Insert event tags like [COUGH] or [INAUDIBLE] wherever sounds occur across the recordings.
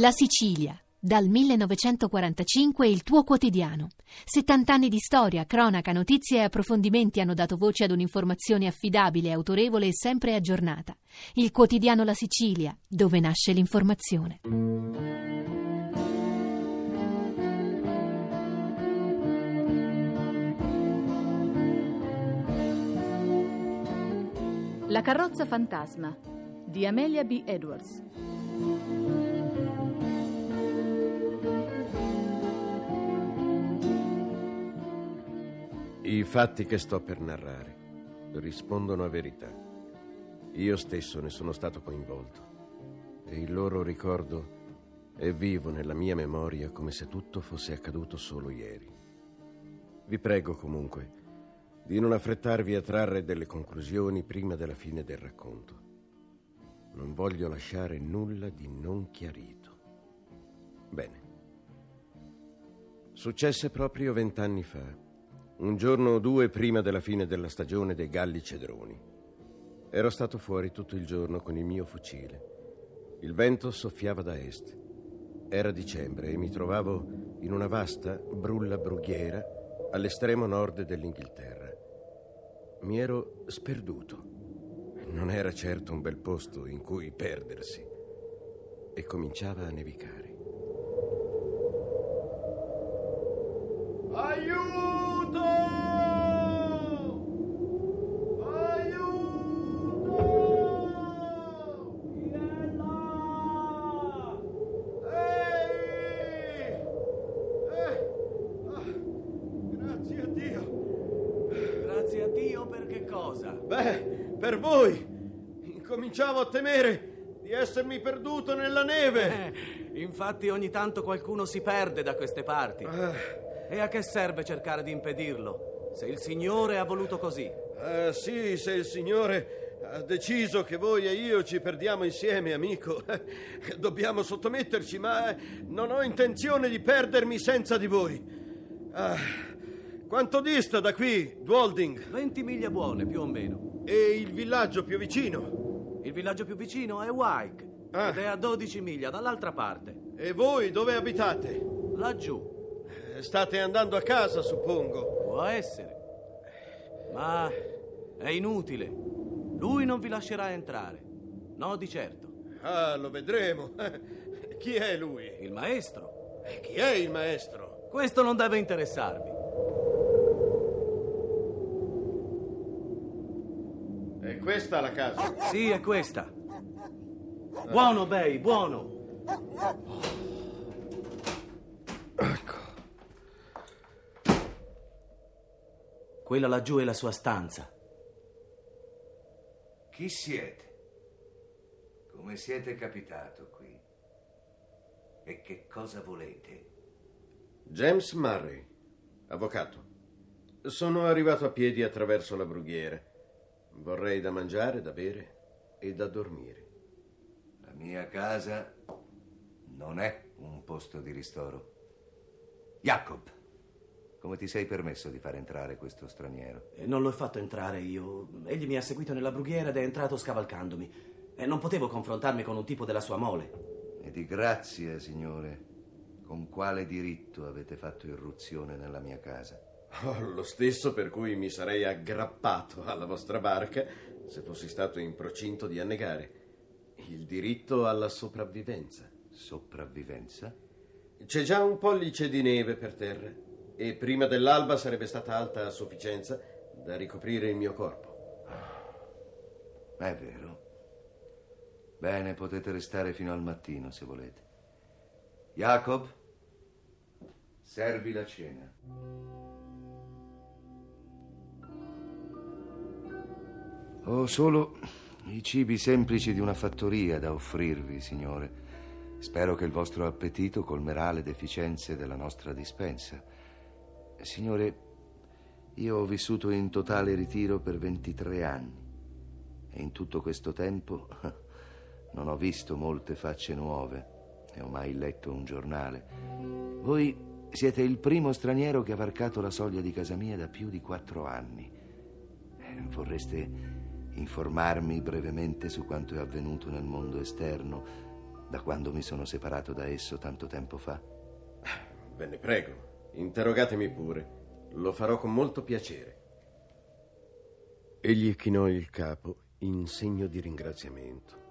La Sicilia, dal 1945 il tuo quotidiano. 70 anni di storia, cronaca, notizie e approfondimenti hanno dato voce ad un'informazione affidabile, autorevole e sempre aggiornata. Il quotidiano La Sicilia, dove nasce l'informazione. La carrozza fantasma di Amelia B. Edwards. I fatti che sto per narrare rispondono a verità. Io stesso ne sono stato coinvolto e il loro ricordo è vivo nella mia memoria come se tutto fosse accaduto solo ieri. Vi prego comunque di non affrettarvi a trarre delle conclusioni prima della fine del racconto. Non voglio lasciare nulla di non chiarito. Bene. Successe proprio vent'anni fa un giorno o due prima della fine della stagione dei galli cedroni. Ero stato fuori tutto il giorno con il mio fucile. Il vento soffiava da est. Era dicembre e mi trovavo in una vasta brulla brughiera all'estremo nord dell'Inghilterra. Mi ero sperduto. Non era certo un bel posto in cui perdersi. E cominciava a nevicare. Beh, per voi. Incominciavo a temere di essermi perduto nella neve. Eh, infatti ogni tanto qualcuno si perde da queste parti. Eh. E a che serve cercare di impedirlo? Se il Signore ha voluto così. Eh, sì, se il Signore ha deciso che voi e io ci perdiamo insieme, amico. [LAUGHS] Dobbiamo sottometterci, ma non ho intenzione di perdermi senza di voi. Ah. Quanto dista da qui, Dwalding? 20 miglia buone, più o meno. E il villaggio più vicino? Il villaggio più vicino è Wyke. Ah. Ed è a 12 miglia dall'altra parte. E voi dove abitate? Laggiù. Eh, state andando a casa, suppongo. Può essere. Ma è inutile. Lui non vi lascerà entrare. No, di certo. Ah, lo vedremo. [LAUGHS] Chi è lui? Il maestro. E chi è il maestro? Questo non deve interessarvi. Questa la casa? Sì, è questa. Buono, Bay, buono. Ecco. Quella laggiù è la sua stanza. Chi siete? Come siete capitato qui? E che cosa volete? James Murray, avvocato. Sono arrivato a piedi attraverso la brughiera. Vorrei da mangiare, da bere e da dormire. La mia casa non è un posto di ristoro. Jacob, come ti sei permesso di far entrare questo straniero? Eh, non l'ho fatto entrare io. Egli mi ha seguito nella brughiera ed è entrato scavalcandomi. E non potevo confrontarmi con un tipo della sua mole. E di grazia, signore. Con quale diritto avete fatto irruzione nella mia casa? Oh, lo stesso per cui mi sarei aggrappato alla vostra barca se fossi stato in procinto di annegare. Il diritto alla sopravvivenza. Sopravvivenza? C'è già un pollice di neve per terra e prima dell'alba sarebbe stata alta a sufficienza da ricoprire il mio corpo. È vero. Bene, potete restare fino al mattino se volete. Jacob, servi la cena. Ho solo i cibi semplici di una fattoria da offrirvi, signore. Spero che il vostro appetito colmerà le deficienze della nostra dispensa. Signore, io ho vissuto in totale ritiro per 23 anni e in tutto questo tempo [LAUGHS] non ho visto molte facce nuove e ho mai letto un giornale. Voi siete il primo straniero che ha varcato la soglia di casa mia da più di quattro anni. Eh, vorreste informarmi brevemente su quanto è avvenuto nel mondo esterno, da quando mi sono separato da esso tanto tempo fa? Ve ne prego, interrogatemi pure. Lo farò con molto piacere. Egli chinò il capo in segno di ringraziamento.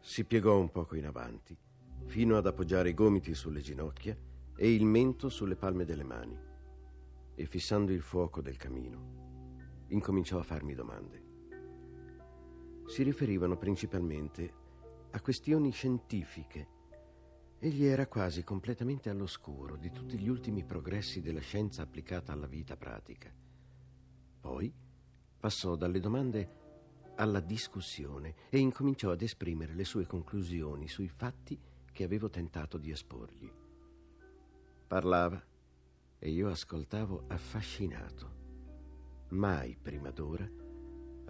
Si piegò un poco in avanti, fino ad appoggiare i gomiti sulle ginocchia e il mento sulle palme delle mani, e fissando il fuoco del camino, incominciò a farmi domande. Si riferivano principalmente a questioni scientifiche. Egli era quasi completamente all'oscuro di tutti gli ultimi progressi della scienza applicata alla vita pratica. Poi passò dalle domande alla discussione e incominciò ad esprimere le sue conclusioni sui fatti che avevo tentato di esporgli. Parlava e io ascoltavo affascinato. Mai prima d'ora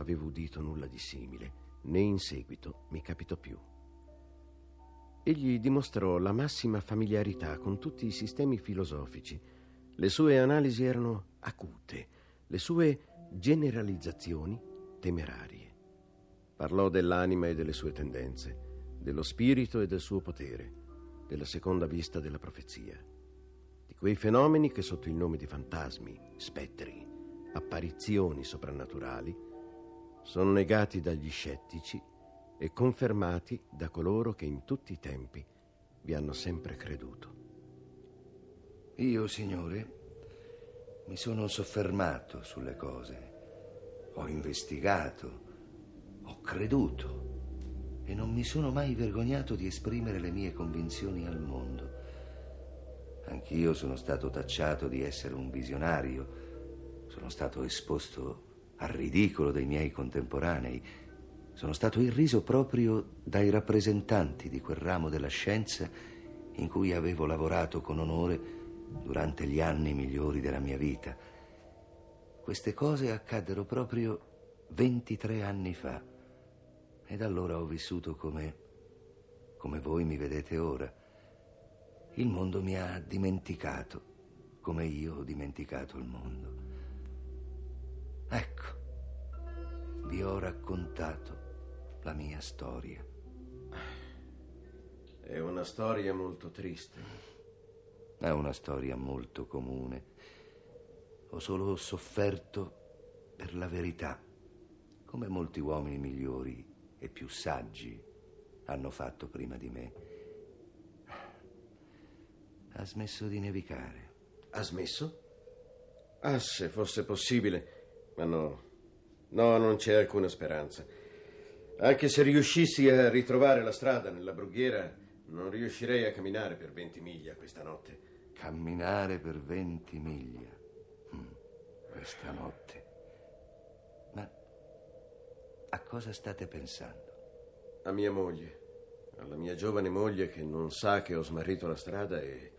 avevo udito nulla di simile, né in seguito mi capitò più. Egli dimostrò la massima familiarità con tutti i sistemi filosofici. Le sue analisi erano acute, le sue generalizzazioni temerarie. Parlò dell'anima e delle sue tendenze, dello spirito e del suo potere, della seconda vista della profezia, di quei fenomeni che sotto il nome di fantasmi, spettri, apparizioni soprannaturali sono negati dagli scettici e confermati da coloro che in tutti i tempi vi hanno sempre creduto. Io, Signore, mi sono soffermato sulle cose, ho investigato, ho creduto e non mi sono mai vergognato di esprimere le mie convinzioni al mondo. Anch'io sono stato tacciato di essere un visionario, sono stato esposto al ridicolo dei miei contemporanei, sono stato irriso proprio dai rappresentanti di quel ramo della scienza in cui avevo lavorato con onore durante gli anni migliori della mia vita. Queste cose accaddero proprio 23 anni fa ed allora ho vissuto come, come voi mi vedete ora. Il mondo mi ha dimenticato come io ho dimenticato il mondo. Vi ho raccontato la mia storia. È una storia molto triste. È una storia molto comune. Ho solo sofferto per la verità, come molti uomini migliori e più saggi hanno fatto prima di me. Ha smesso di nevicare. Ha smesso? Ah, se fosse possibile. Ma no. No, non c'è alcuna speranza. Anche se riuscissi a ritrovare la strada nella brughiera, non riuscirei a camminare per 20 miglia questa notte. Camminare per 20 miglia. Mm, questa notte. Ma a cosa state pensando? A mia moglie, alla mia giovane moglie che non sa che ho smarrito la strada e,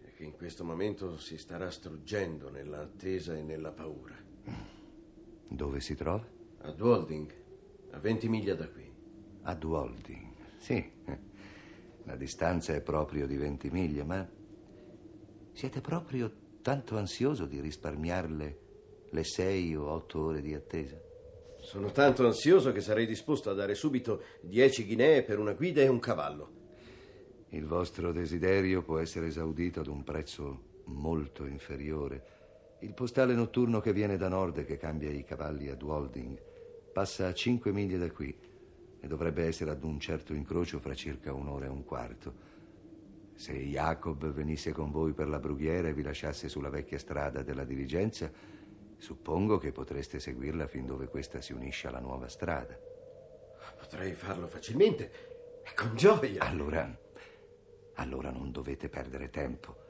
e che in questo momento si starà struggendo nella attesa e nella paura. Dove si trova? A Dwalding, a 20 miglia da qui. A Dwalding, sì. La distanza è proprio di 20 miglia, ma siete proprio tanto ansioso di risparmiarle le sei o otto ore di attesa? Sono tanto ansioso che sarei disposto a dare subito 10 ghinee per una guida e un cavallo. Il vostro desiderio può essere esaudito ad un prezzo molto inferiore. Il postale notturno che viene da nord e che cambia i cavalli a Dwalding passa a 5 miglia da qui e dovrebbe essere ad un certo incrocio fra circa un'ora e un quarto. Se Jacob venisse con voi per la brughiera e vi lasciasse sulla vecchia strada della diligenza, suppongo che potreste seguirla fin dove questa si unisce alla nuova strada. Potrei farlo facilmente e con gioia. Allora, allora non dovete perdere tempo.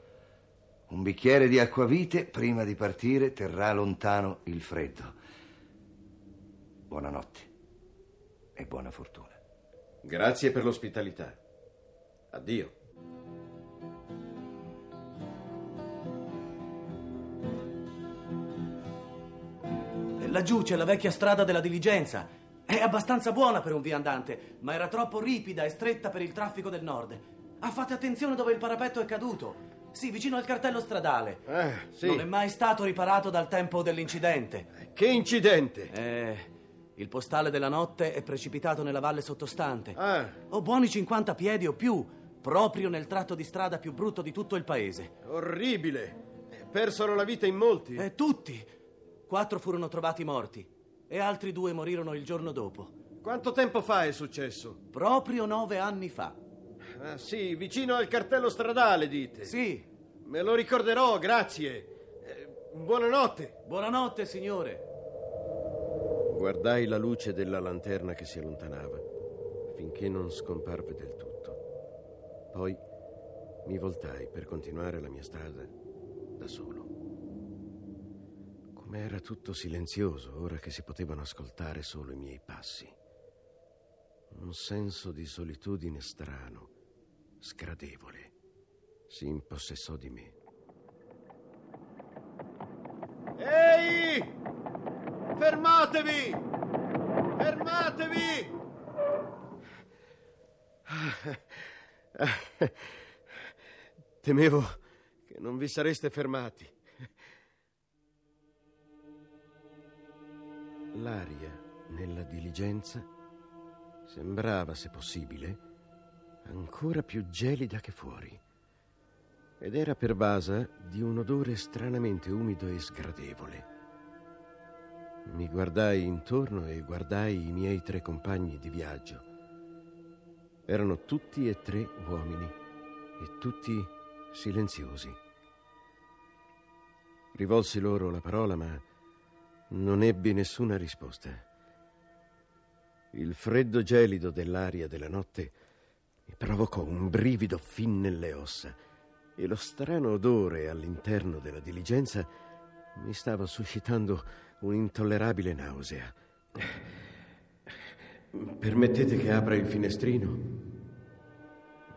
Un bicchiere di acquavite prima di partire terrà lontano il freddo. Buonanotte e buona fortuna. Grazie per l'ospitalità. Addio. Laggiù c'è la vecchia strada della diligenza. È abbastanza buona per un viandante, ma era troppo ripida e stretta per il traffico del nord. Ah, fate attenzione dove il parapetto è caduto. Sì, vicino al cartello stradale. Eh, sì. Non è mai stato riparato dal tempo dell'incidente. Che incidente! Eh, Il postale della notte è precipitato nella valle sottostante. Ah, Ho buoni 50 piedi o più, proprio nel tratto di strada più brutto di tutto il paese. orribile. Persero la vita in molti. E tutti! Quattro furono trovati morti e altri due morirono il giorno dopo. Quanto tempo fa è successo? Proprio nove anni fa. Ah, sì, vicino al cartello stradale, dite. Sì, Me lo ricorderò, grazie. Eh, buonanotte. buonanotte, signore. Guardai la luce della lanterna che si allontanava, finché non scomparve del tutto. Poi mi voltai per continuare la mia strada da solo. Com'era tutto silenzioso ora che si potevano ascoltare solo i miei passi. Un senso di solitudine strano, sgradevole, si impossessò di me. Ehi! Fermatevi! Fermatevi! Temevo che non vi sareste fermati. L'aria nella diligenza sembrava, se possibile, ancora più gelida che fuori ed era pervasa di un odore stranamente umido e sgradevole. Mi guardai intorno e guardai i miei tre compagni di viaggio. Erano tutti e tre uomini e tutti silenziosi. Rivolsi loro la parola, ma non ebbi nessuna risposta. Il freddo gelido dell'aria della notte provocò un brivido fin nelle ossa e lo strano odore all'interno della diligenza mi stava suscitando un'intollerabile nausea. Permettete che apra il finestrino?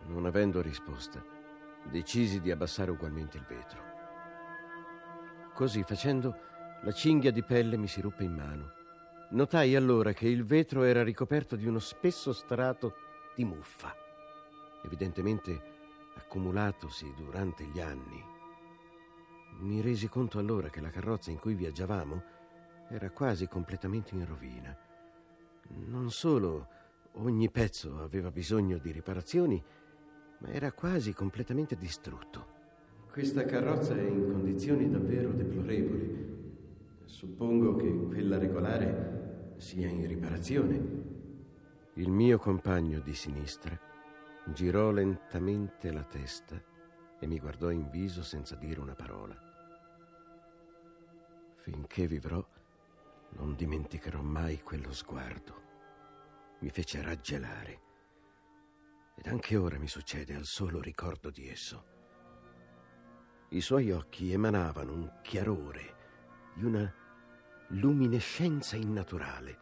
Non avendo risposta, decisi di abbassare ugualmente il vetro. Così facendo, la cinghia di pelle mi si ruppe in mano. Notai allora che il vetro era ricoperto di uno spesso strato di muffa, evidentemente accumulatosi durante gli anni. Mi resi conto allora che la carrozza in cui viaggiavamo era quasi completamente in rovina. Non solo ogni pezzo aveva bisogno di riparazioni, ma era quasi completamente distrutto. Questa carrozza è in condizioni davvero deplorevoli. Suppongo che quella regolare sia in riparazione. Il mio compagno di sinistra girò lentamente la testa e mi guardò in viso senza dire una parola. Finché vivrò, non dimenticherò mai quello sguardo. Mi fece raggelare. Ed anche ora mi succede al solo ricordo di esso. I suoi occhi emanavano un chiarore di una luminescenza innaturale.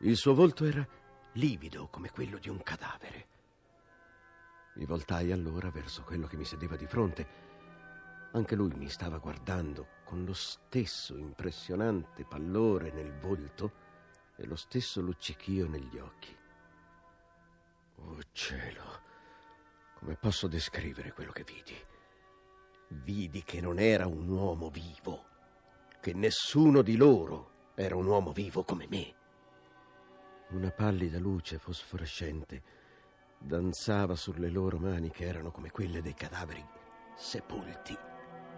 Il suo volto era livido come quello di un cadavere. Mi voltai allora verso quello che mi sedeva di fronte. Anche lui mi stava guardando con lo stesso impressionante pallore nel volto e lo stesso luccichio negli occhi. Oh cielo, come posso descrivere quello che vidi? Vidi che non era un uomo vivo, che nessuno di loro era un uomo vivo come me. Una pallida luce fosforescente danzava sulle loro mani che erano come quelle dei cadaveri sepolti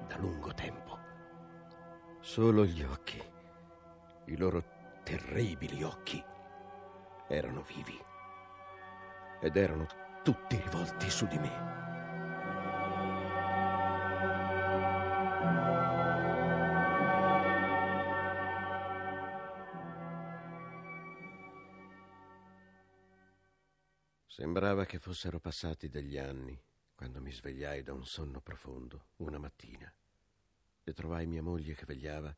da lungo tempo. Solo gli occhi, i loro terribili occhi, erano vivi ed erano tutti rivolti su di me. Sembrava che fossero passati degli anni quando mi svegliai da un sonno profondo una mattina e trovai mia moglie che vegliava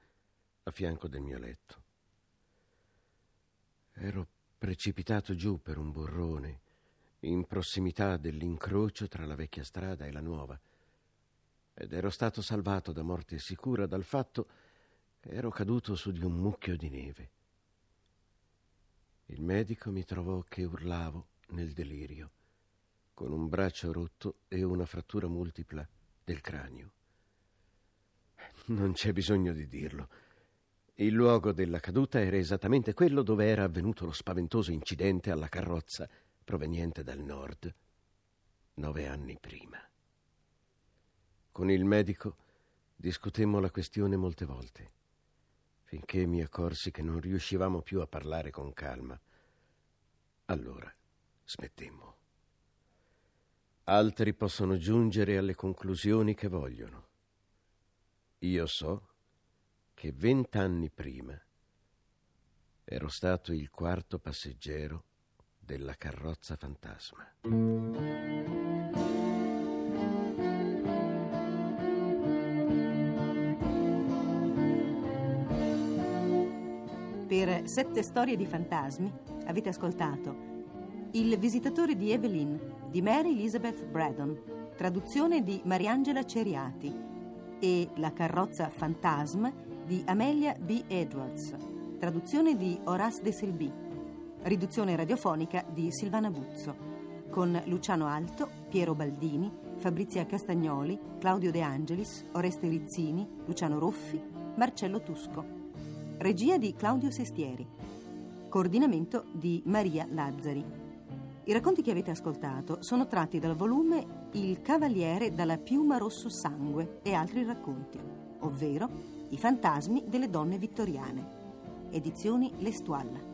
a fianco del mio letto. Ero precipitato giù per un burrone in prossimità dell'incrocio tra la vecchia strada e la nuova ed ero stato salvato da morte sicura dal fatto che ero caduto su di un mucchio di neve. Il medico mi trovò che urlavo nel delirio, con un braccio rotto e una frattura multipla del cranio. Non c'è bisogno di dirlo. Il luogo della caduta era esattamente quello dove era avvenuto lo spaventoso incidente alla carrozza proveniente dal nord nove anni prima. Con il medico discutemmo la questione molte volte, finché mi accorsi che non riuscivamo più a parlare con calma. Allora smettemmo. Altri possono giungere alle conclusioni che vogliono. Io so che vent'anni prima ero stato il quarto passeggero della carrozza fantasma. Per Sette storie di fantasmi avete ascoltato Il visitatore di Evelyn di Mary Elizabeth Braddon, traduzione di Mariangela Ceriati e La carrozza fantasma di Amelia B. Edwards, traduzione di Horace de Selby, riduzione radiofonica di Silvana Buzzo, con Luciano Alto, Piero Baldini, Fabrizia Castagnoli, Claudio De Angelis, Oreste Rizzini, Luciano Roffi, Marcello Tusco. Regia di Claudio Sestieri. Coordinamento di Maria Lazzari. I racconti che avete ascoltato sono tratti dal volume Il Cavaliere dalla piuma rosso sangue e altri racconti, ovvero i fantasmi delle donne vittoriane. Edizioni L'Estualla.